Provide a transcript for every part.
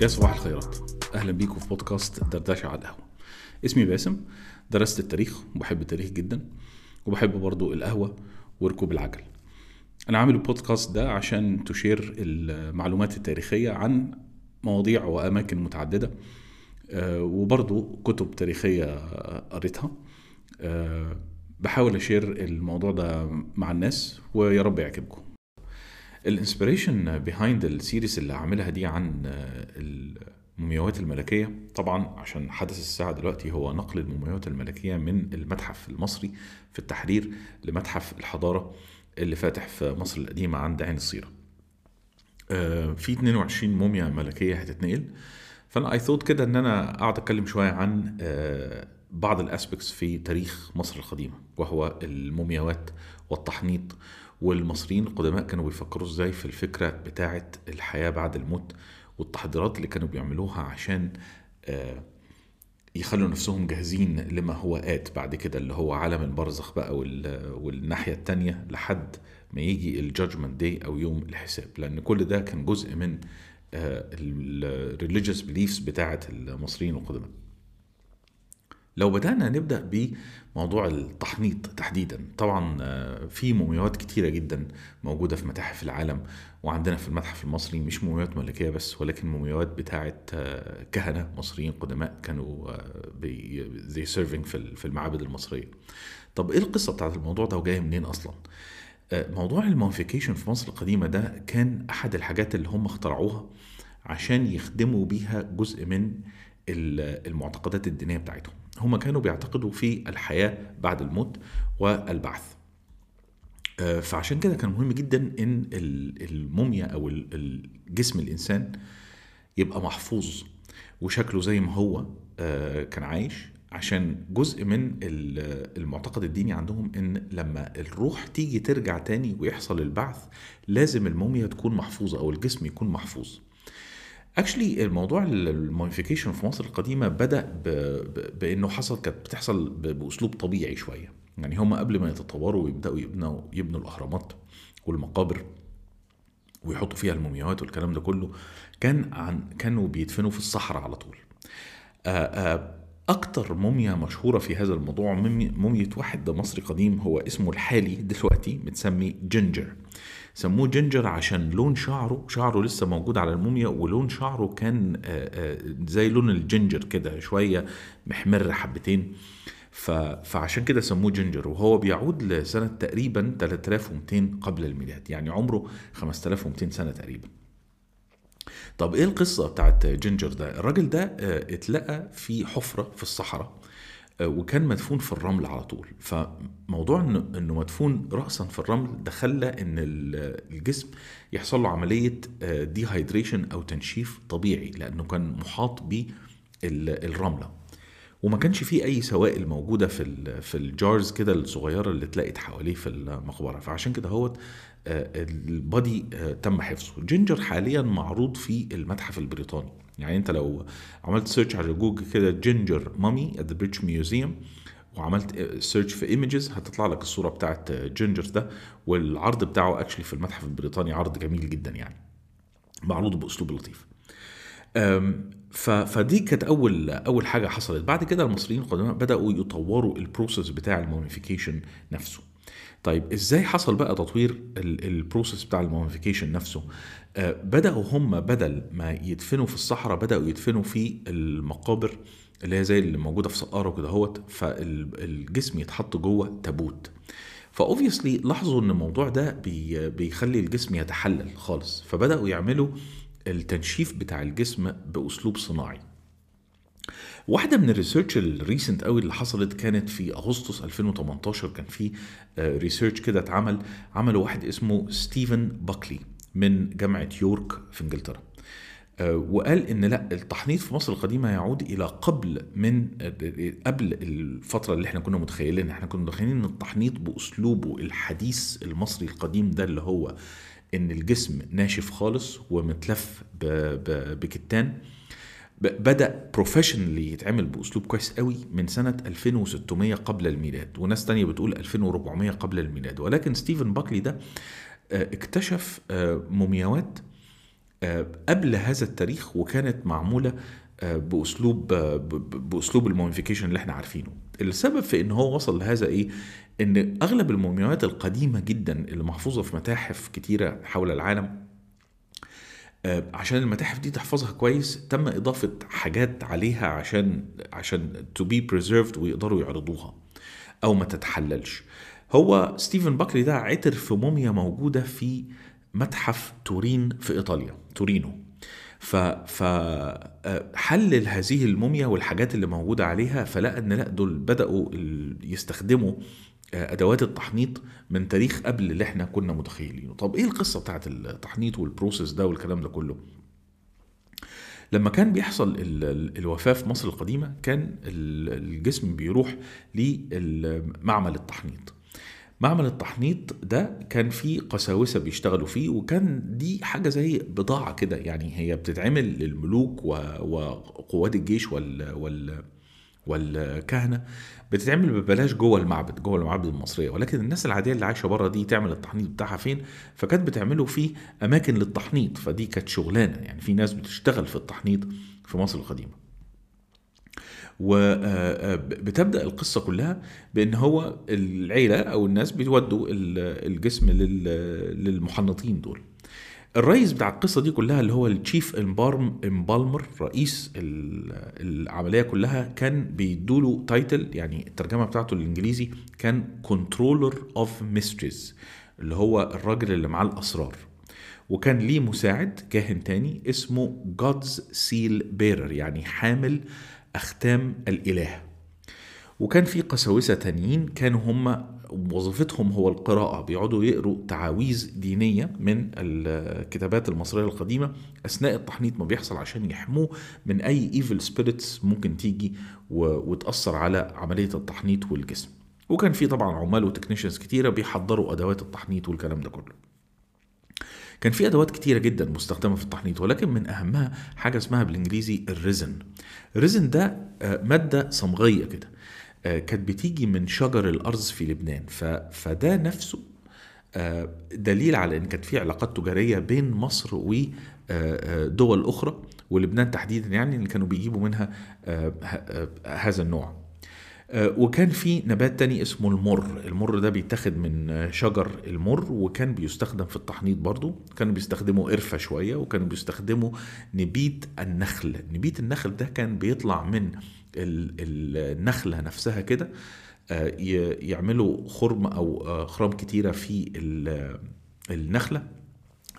يا صباح الخيرات. أهلا بيكم في بودكاست دردشة على القهوة. اسمي باسم درست التاريخ وبحب التاريخ جدا وبحب برضو القهوة وركوب العجل. أنا عامل البودكاست ده عشان تشير المعلومات التاريخية عن مواضيع وأماكن متعددة آه، وبرضو كتب تاريخية قريتها. آه، بحاول أشير الموضوع ده مع الناس ويا رب يعجبكم. ال inspiration behind ال series اللي عاملها دي عن المومياوات الملكية طبعا عشان حدث الساعة دلوقتي هو نقل المومياوات الملكية من المتحف المصري في التحرير لمتحف الحضارة اللي فاتح في مصر القديمة عند عين الصيره آه، في 22 موميا ملكية هتتنقل. فأنا اي ثوت كده إن أنا أقعد أتكلم شوية عن آه، بعض ال aspects في تاريخ مصر القديمة وهو المومياوات والتحنيط والمصريين القدماء كانوا بيفكروا إزاي في الفكرة بتاعه الحياة بعد الموت والتحضيرات اللي كانوا بيعملوها عشان آه، يخلوا نفسهم جاهزين لما هو آت بعد كده اللي هو عالم البرزخ بقى وال- والناحية التانية لحد ما يجي ال judgment day أو يوم الحساب. لأن كل ده كان جزء من ال religious beliefs بتاعة المصريين القدماء. لو بدأنا نبدأ بموضوع التحنيط تحديدا طبعا آه، في مومياوات كتيرة جدا موجودة في متاحف العالم وعندنا في المتحف المصري مش مومياوات ملكية بس ولكن مومياوات بتاعة آه، كهنة مصريين قدماء كانوا آه، زي serving في ال- في المعابد المصرية طب إيه القصة بتاعت الموضوع ده وجاية منين أصلا؟ آه، موضوع ال mummification في مصر القديمة ده كان أحد الحاجات اللي هم اخترعوها عشان يخدموا بيها جزء من ال- المعتقدات الدينية بتاعتهم هم كانوا بيعتقدوا في الحياة بعد الموت والبعث. آه، فعشان كده كان مهم جدا إن ال- الموميا أو جسم الإنسان يبقى محفوظ وشكله زي ما هو آه، كان عايش عشان جزء من ال- المعتقد الديني عندهم إن لما الروح تيجي ترجع تاني ويحصل البعث لازم الموميا تكون محفوظة أو الجسم يكون محفوظ. actually الموضوع ال mummification في مصر القديمة بدأ ب... ب... بإنه حصل كانت بتحصل ب... بأسلوب طبيعي شوية. يعني هم قبل ما يتطوروا ويبدأوا يبنوا يبنوا الأهرامات والمقابر ويحطوا فيها المومياوات والكلام ده كله كان عن كانوا بيدفنوا في الصحراء على طول. آه، آه، أكتر موميا مشهورة في هذا الموضوع مومي- موميا واحد مصري قديم هو اسمه الحالي دلوقتي متسمي Ginger. سموه Ginger عشان لون شعره شعره لسه موجود على الموميا ولون شعره كان آه، آه، زي لون ال ginger كده شوية محمر حبتين. فعشان كده سموه Ginger. وهو بيعود لسنة تقريبا 3200 قبل الميلاد يعني عمره 5200 سنة تقريبا. طب إيه القصة بتاعت Ginger ده؟ الراجل ده آه، اتلقى في حفرة في الصحراء. وكان مدفون في الرمل على طول. فموضوع انه مدفون رأسا في الرمل ده خلى إن ال- الجسم يحصل له عملية dehydration أو تنشيف طبيعي لأنه كان محاط بالرمله وما كانش فيه أي سوائل موجودة في في ال jars كده الصغيرة اللي اتلقت حواليه في المقبرة. فعشان كده هو ال body آه، تم حفظه. Ginger حاليا معروض في المتحف البريطاني. يعني انت لو عملت search على جوجل كده Ginger mummy at the British Museum وعملت search في images هتطلع لك الصورة بتاعت Ginger ده. والعرض بتاعه actually في المتحف البريطاني عرض جميل جدا يعني. معروض بأسلوب لطيف. فدي كانت أول أول حاجة حصلت. بعد كده المصريين القدماء بدأوا يطوروا ال process بتاع ال mummification نفسه. طيب إزاي حصل بقى تطوير ال- ال process بتاع ال mummification نفسه؟ آه، بدأوا هم بدل ما يدفنوا في الصحراء بدأوا يدفنوا في المقابر اللي هي زي اللي موجودة في سقارة كده اهوت فالجسم يتحط جوه تابوت. ف obviously لاحظوا إن الموضوع ده بي بيخلي الجسم يتحلل خالص. فبدأوا يعملوا التنشيف بتاع الجسم بأسلوب صناعي. واحدة من ال research ال recent قوي اللي حصلت كانت في أغسطس 2018 كان في research كده اتعمل عمله واحد اسمه ستيفن باكلي من جامعة يورك في إنجلترا. آه، وقال إن لأ التحنيط في مصر القديمة يعود إلى قبل من قبل الفترة اللي إحنا كنا متخيلينها. إحنا كنا متخيلين إن التحنيط بأسلوبه الحديث المصري القديم ده اللي هو إن الجسم ناشف خالص ومتلف بكتان. بدأ professionally يتعمل بأسلوب كويس قوي من سنة 2600 قبل الميلاد. وناس تانية بتقول 2400 قبل الميلاد. ولكن ستيفن باكلي ده آه، اكتشف آه، مومياوات آه، قبل هذا التاريخ وكانت معمولة بأسلوب بأسلوب ال mummification اللي إحنا عارفينه. السبب في إن هو وصل لهذا إيه؟ إن أغلب المومياوات القديمة جدا اللي محفوظة في متاحف كتيرة حول العالم آه، عشان المتاحف دي تحفظها كويس تم إضافة حاجات عليها عشان عشان to be preserved ويقدروا يعرضوها أو ما تتحللش. هو ستيفن باكلي ده عثر في موميا موجودة في متحف تورين في إيطاليا تورينو. ف ف آه، هذه الموميا والحاجات اللي موجودة عليها فلقى إن لأ دول بدأوا يستخدموا أدوات التحنيط من تاريخ قبل اللي إحنا كنا متخيلينه. طب إيه القصة بتاعت التحنيط والبروسيس ده والكلام ده كله؟ لما كان بيحصل ال- ال- الوفاة في مصر القديمة كان ال- الجسم بيروح لمعمل التحنيط. معمل التحنيط ده كان فيه قساوسة بيشتغلوا فيه وكان دي حاجة زي بضاعة كده يعني هي بتتعمل للملوك وقوات الجيش وال, وال والكهنة بتتعمل ببلاش جوه المعبد جوه المعابد المصرية. ولكن الناس العادية اللي عايشة بره دي تعمل التحنيط بتاعها فين؟ فكانت بتعمله في أماكن للتحنيط. فدي كانت شغلانة. يعني في ناس بتشتغل في التحنيط في مصر القديمة. وبتبدا القصة كلها بإن هو العيلة أو الناس بيودوا ال- الجسم لل- للمحنطين دول. الرئيس بتاع القصة دي كلها اللي هو التشيف امبالمر رئيس ال- العملية كلها كان بيدوله title يعني الترجمة بتاعته الإنجليزي كان controller of mysteries اللي هو الراجل اللي معاه الأسرار. وكان ليه مساعد كاهن تاني اسمه God's seal bearer يعني حامل أختام الإله. وكان في قساوسة تانيين كانوا هم وظيفتهم هو القراءة. بيقعدوا يقروا تعاويذ دينية من الكتابات المصرية القديمة أثناء التحنيط ما بيحصل عشان يحموه من أي evil spirits ممكن تيجي وتأثر على عملية التحنيط والجسم. وكان في طبعا عمال و technicians كتيرة بيحضروا أدوات التحنيط والكلام ده كله. كان في أدوات كتيرة جدا مستخدمة في التحنيط ولكن من أهمها حاجة اسمها بالإنجليزي ال resin. ال resin ده آه، مادة صمغية كده. كانت بتيجي من شجر الأرز في لبنان. فده نفسه آه، دليل على إن كانت في علاقات تجارية بين مصر ودول أخرى ولبنان تحديدا يعني اللي كانوا بيجيبوا منها آه، آه، هذا النوع آه، وكان في نبات تاني اسمه المر. المر ده بيتاخد من آه، شجر المر وكان بيستخدم في التحنيط برضو. كانوا بيستخدموا قرفة شوية وكانوا بيستخدموا نبيت النخل. نبيت النخل ده كان بيطلع من ال- ال- النخلة نفسها كده آه، يعملوا خرم أو آه، خرام كتيرة في ال- النخلة.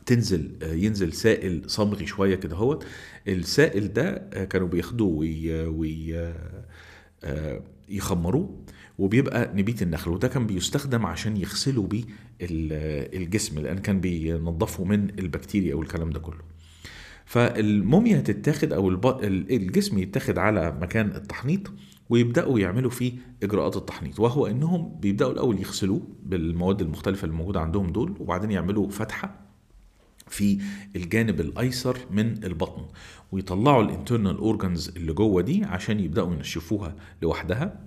تنزل آه، ينزل سائل صمغي شوية كده هوت. السائل ده آه، كانوا بياخدوه وي وي آه، يخمروه وبيبقى نبيت النخل وده كان بيستخدم عشان يغسلوا بيه ال- الجسم لأن كان بينضفوا من البكتيريا أو الكلام ده كله. فالموميا تتاخد أو الجسم يتاخد على مكان التحنيط ويبدأوا يعملوا فيه إجراءات التحنيط وهو إنهم بيبدأوا الأول يغسلوه بالمواد المختلفة اللي موجودة عندهم دول وبعدين يعملوا فتحة في الجانب الأيسر من البطن ويطلعوا ال internal organs اللي جوه دي عشان يبدأوا ينشفوها لوحدها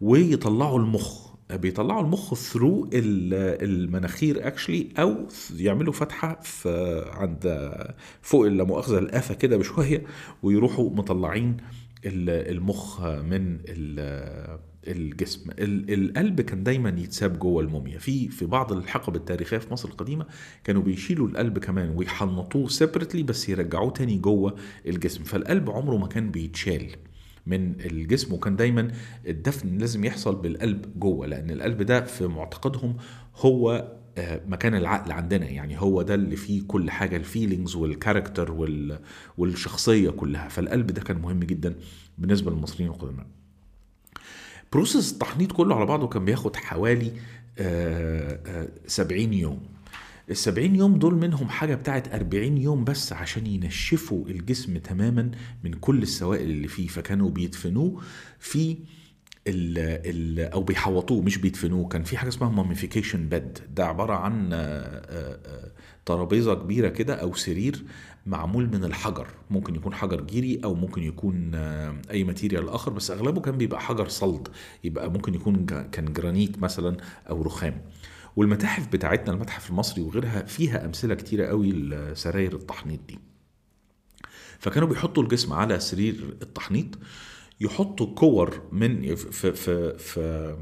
ويطلعوا المخ بيطلعوا المخ through المناخير actually أو يعملوا فتحة في عند فوق لا مؤاخذة كده بشوية ويروحوا مطلعين ال- المخ من الجسم. ال- القلب كان دايما يتساب جوه الموميا. في في بعض الحقب التاريخية في مصر القديمة كانوا بيشيلوا القلب كمان ويحنطوه سيبرتلي بس يرجعوه تاني جوه الجسم. فالقلب عمره ما كان بيتشال من الجسم وكان دايما الدفن لازم يحصل بالقلب جوه لأن القلب ده في معتقدهم هو آه، مكان العقل عندنا. يعني هو ده اللي فيه كل حاجة ال feelings وال character وال- والشخصية كلها. فالقلب ده كان مهم جدا بالنسبة للمصريين القدماء. process التحنيط كله على بعضه كان بياخد حوالي آه، آه، 70 يوم. ال 70 يوم دول منهم حاجة بتاعت 40 يوم بس عشان ينشفوا الجسم تماما من كل السوائل اللي فيه. فكانوا بيدفنوه في ال ال أو بيحوطوه مش بيدفنوه. كان في حاجة اسمها mummification bed. ده عبارة عن آه، آه، آه، ترابيزة كبيرة كده أو سرير معمول من الحجر. ممكن يكون حجر جيري أو ممكن يكون آه، أي material آخر بس أغلبه كان بيبقى حجر صلد. يبقى ممكن يكون كان جرانيت مثلا أو رخام. والمتاحف بتاعتنا المتحف المصري وغيرها فيها أمثلة كتيرة قوي لسراير التحنيط دي. فكانوا بيحطوا الجسم على سرير التحنيط يحطوا كور من في في في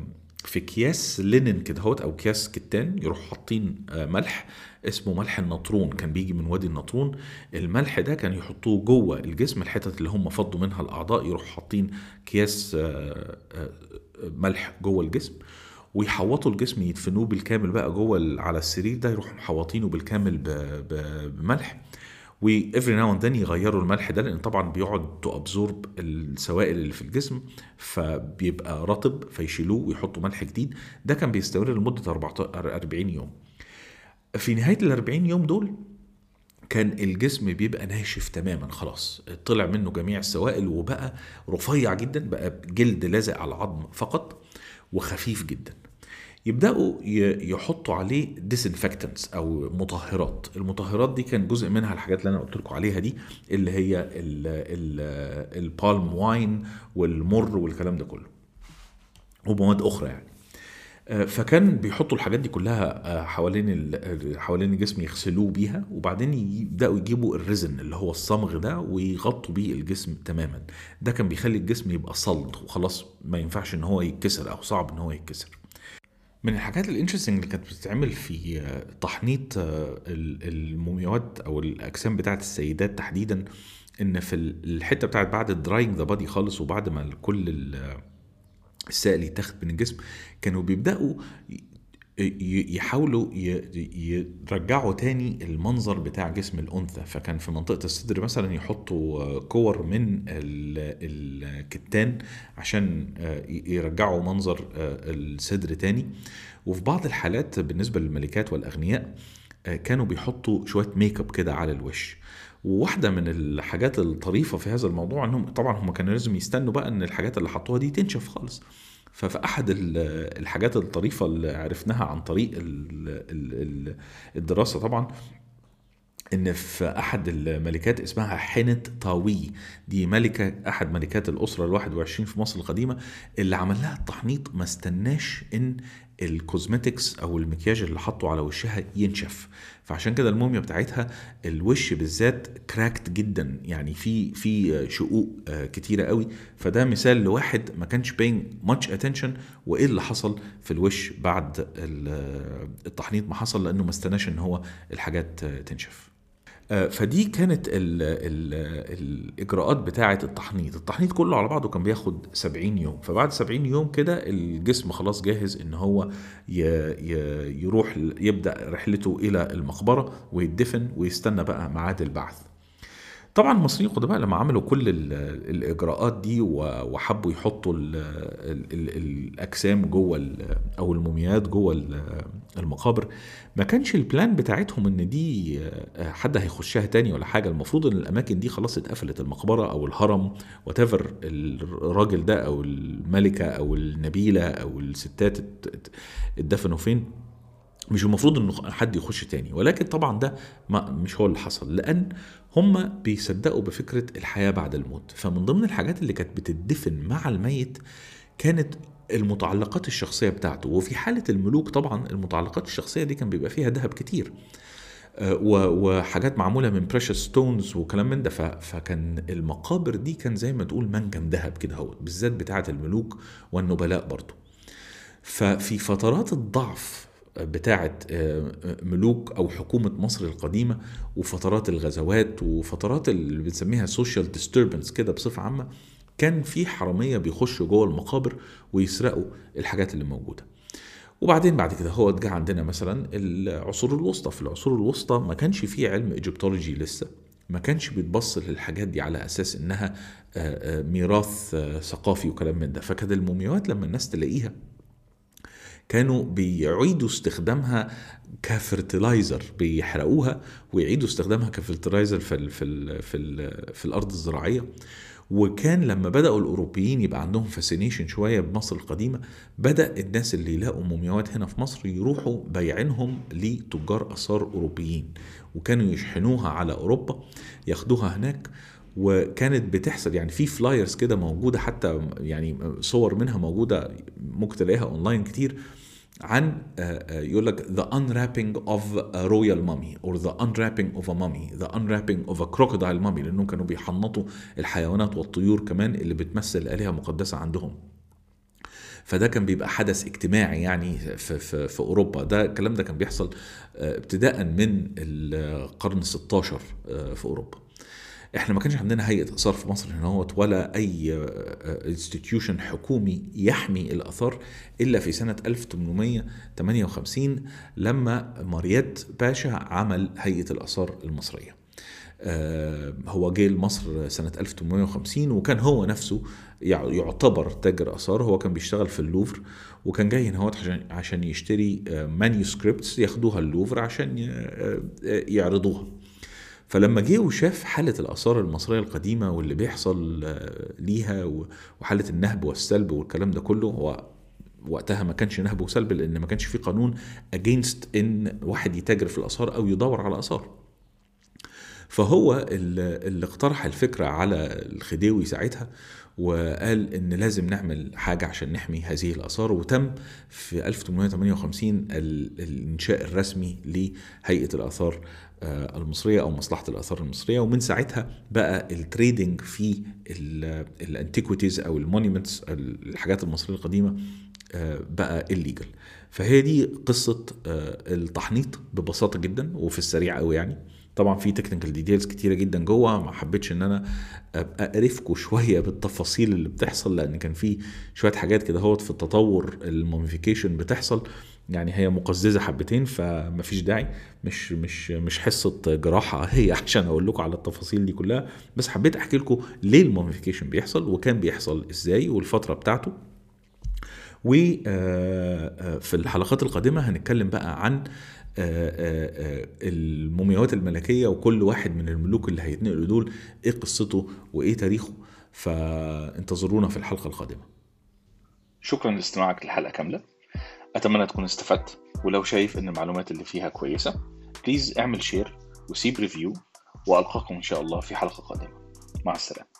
في اكياس لينن كده هوت أو اكياس كتان يروحوا حاطين آه، ملح اسمه ملح النطرون. كان بيجي من وادي النطرون. الملح ده كان يحطوه جوه الجسم الحتت اللي هم فضوا منها الأعضاء يروحوا حاطين اكياس آه، آه، ملح جوه الجسم ويحوطوا الجسم يدفنوه بالكامل بقى جوه على السرير ده يروحوا محوطينه بالكامل بملح. و every now and يغيروا الملح ده لأن طبعا بيقعد to absorb السوائل اللي في الجسم فبيبقى رطب فيشيلوه ويحطوا ملح جديد. ده كان بيستمر لمدة 40 يوم. في نهاية ال 40 يوم دول كان الجسم بيبقى ناشف تماما خلاص. طلع منه جميع السوائل وبقى رفيع جدا بقى جلد لازق على العظم فقط وخفيف جدا. يبدأوا يحطوا عليه disinfectants أو مطهرات. المطهرات دي كان جزء منها الحاجات اللي أنا قلت لكم عليها دي اللي هي ال palm wine والمر والكلام ده كله ومواد أخرى يعني. آه، فكان بيحطوا الحاجات دي كلها آه، حوالين حوالين الجسم يغسلوه بيها وبعدين يبدأوا يجيبوا ال resin اللي هو الصمغ ده ويغطوا بيه الجسم تماما. ده كان بيخلي الجسم يبقى صلد وخلاص ما ينفعش إن هو يتكسر أو صعب إن هو يتكسر. من الحاجات ال interesting اللي كانت بتتعمل في تحنيط آه، المومياوات أو الأجسام بتاعت السيدات تحديدا إن في الحتة بتاعت بعد ال drying the body خالص وبعد ما كل السائل يتاخد من الجسم كانوا بيبدأوا يحاولوا يرجعوا تاني المنظر بتاع جسم الأنثى. فكان في منطقة الصدر مثلا يحطوا كور من الكتان عشان آه، يرجعوا منظر آه، الصدر تاني. وفي بعض الحالات بالنسبة للملكات والأغنياء آه، كانوا بيحطوا شوية ميك أب كده على الوش. وواحدة من الحاجات الطريفة في هذا الموضوع إنهم طبعا هم كانوا لازم يستنوا بقى إن الحاجات اللي حطوها دي تنشف خالص. ففي أحد الحاجات الطريفة اللي عرفناها عن طريق الدراسة طبعا إن في أحد الملكات اسمها حنة طاوي دي ملكة أحد ملكات الأسرة الواحد وعشرين في مصر القديمة اللي عمل لها التحنيط ما استناش إن ال cosmetics أو المكياج اللي حطه على وشها ينشف. فعشان كده الموميا بتاعتها الوش بالذات cracked جدا. يعني في في شقوق آه، كتيرة قوي. فده مثال لواحد ما كانش paying much attention وإيه اللي حصل في الوش بعد التحنيط ما حصل؟ لأنه ما استناش إن هو الحاجات تنشف. آه، فدي كانت ال ال الإجراءات بتاعة التحنيط. التحنيط كله على بعضه كان بياخد 70 يوم. فبعد 70 يوم كده الجسم خلاص جاهز إن هو يروح يبدأ رحلته إلى المقبرة ويدفن ويستنى بقى ميعاد البعث. طبعا المصريين القدماء لما عملوا كل الإجراءات دي وحبوا يحطوا الأجسام جوه أو الموميات جوه المقابر ما كانش ال plan بتاعتهم إن دي حد هيخشها تاني ولا حاجة. المفروض إن الأماكن دي خلاص اتقفلت المقبرة أو الهرم وات الراجل ده أو الملكة أو النبيلة أو الستات اتدفنوا فين. مش المفروض إنه حد يخش تاني. ولكن طبعا ده ما مش هو اللي حصل. لأن هم بيصدقوا بفكرة الحياة بعد الموت. فمن ضمن الحاجات اللي كانت بتدفن مع الميت كانت المتعلقات الشخصية بتاعته. وفي حالة الملوك طبعا المتعلقات الشخصية دي كان بيبقى فيها ذهب كتير. آه، وحاجات معمولة من precious stones وكلام من ده. فكان المقابر دي كان زي ما تقول منجم ذهب كده هو بالذات بتاعة الملوك والنبلاء برضه ففي فترات الضعف بتاعة آه، ملوك أو حكومة مصر القديمة وفترات الغزوات وفترات اللي بنسميها social disturbance كده بصفة عامة كان في حرامية بيخشوا جوه المقابر ويسرقوا الحاجات اللي موجودة. وبعدين بعد كده هو جه عندنا مثلا العصور الوسطى. في العصور الوسطى ما كانش فيه علم Egyptology لسه ما كانش بيتبص للحاجات دي على أساس إنها آه، آه، ميراث ثقافي وكلام من ده. فكانت المومياوات لما الناس تلاقيها كانوا بيعيدوا استخدامها ك fertilizer بيحرقوها ويعيدوا استخدامها ك fertilizer في ال في ال في, ال في الأرض الزراعية. وكان لما بدأوا الأوروبيين يبقى عندهم fascination شوية بمصر القديمة بدأ الناس اللي يلاقوا مومياوات هنا في مصر يروحوا بايعينهم لتجار آثار أوروبيين وكانوا يشحنوها على أوروبا ياخدوها هناك. وكانت بتحصل يعني في flyers كده موجودة حتى يعني صور منها موجودة ممكن تلاقيها اونلاين كتير عن يقول لك the unwrapping of a royal mummy or the unwrapping of a mummy the unwrapping of a crocodile mummy لأنهم كانوا بيحنطوا الحيوانات والطيور كمان اللي بتمثل الالهه مقدسة عندهم. فده كان بيبقى حدث اجتماعي يعني في, في, في أوروبا. ده الكلام ده كان بيحصل ابتداء من القرن 16 في أوروبا. إحنا ما كانش عندنا هيئة إثار في مصر هنا ولا أي انستتيوشن حكومي يحمي الآثار إلا في سنة 1858 لما ماريات باشا عمل هيئة الآثار المصرية. هو جه لمصر سنة 1850 وكان هو نفسه يعتبر تاجر آثار. هو كان بيشتغل في اللوفر وكان جاي هنا عشان يشتري manuscripts ياخدوها اللوفر عشان يعرضوها. فلما جه وشاف حالة الآثار المصرية القديمة واللي بيحصل ليها وحالة النهب والسلب والكلام ده كله هو وقتها ما كانش نهب وسلب لأن ما كانش في قانون against إن واحد يتاجر في الآثار أو يدور على آثار. فهو اللي اقترح الفكرة على الخديوي ساعتها وقال إن لازم نعمل حاجة عشان نحمي هذه الآثار وتم في 1858 الإنشاء الرسمي لهيئة الآثار المصرية أو مصلحة الآثار المصرية ومن ساعتها بقى ال trading في ال antiquities أو ال monuments الحاجات المصرية القديمة بقى illegal فهي دي قصة التحنيط ببساطة جدا وفي السريع قوي يعني. طبعا في technical details كتيرة جدا جوه ما حبيتش إن أنا أبقى اقرفكم شوية بالتفاصيل اللي بتحصل لأن كان في شوية حاجات كده هوت في التطور ال mummification بتحصل. يعني هي مقززة حبتين فمفيش داعي. مش مش مش حصة جراحة هي عشان أقول لكم على التفاصيل دي كلها. بس حبيت أحكي لكم ليه ال mummification بيحصل وكان بيحصل إزاي والفترة بتاعته. وفي الحلقات القادمة هنتكلم بقى عن المومياوات الملكية وكل واحد من الملوك اللي هيتنقلوا دول إيه قصته وإيه تاريخه. فانتظرونا في الحلقة القادمة. شكرا لاستماعك للحلقة كاملة. أتمنى تكون استفدت ولو شايف أن المعلومات اللي فيها كويسة please اعمل share وسيب review وألقاكم إن شاء الله في حلقة قادمة. مع السلامة.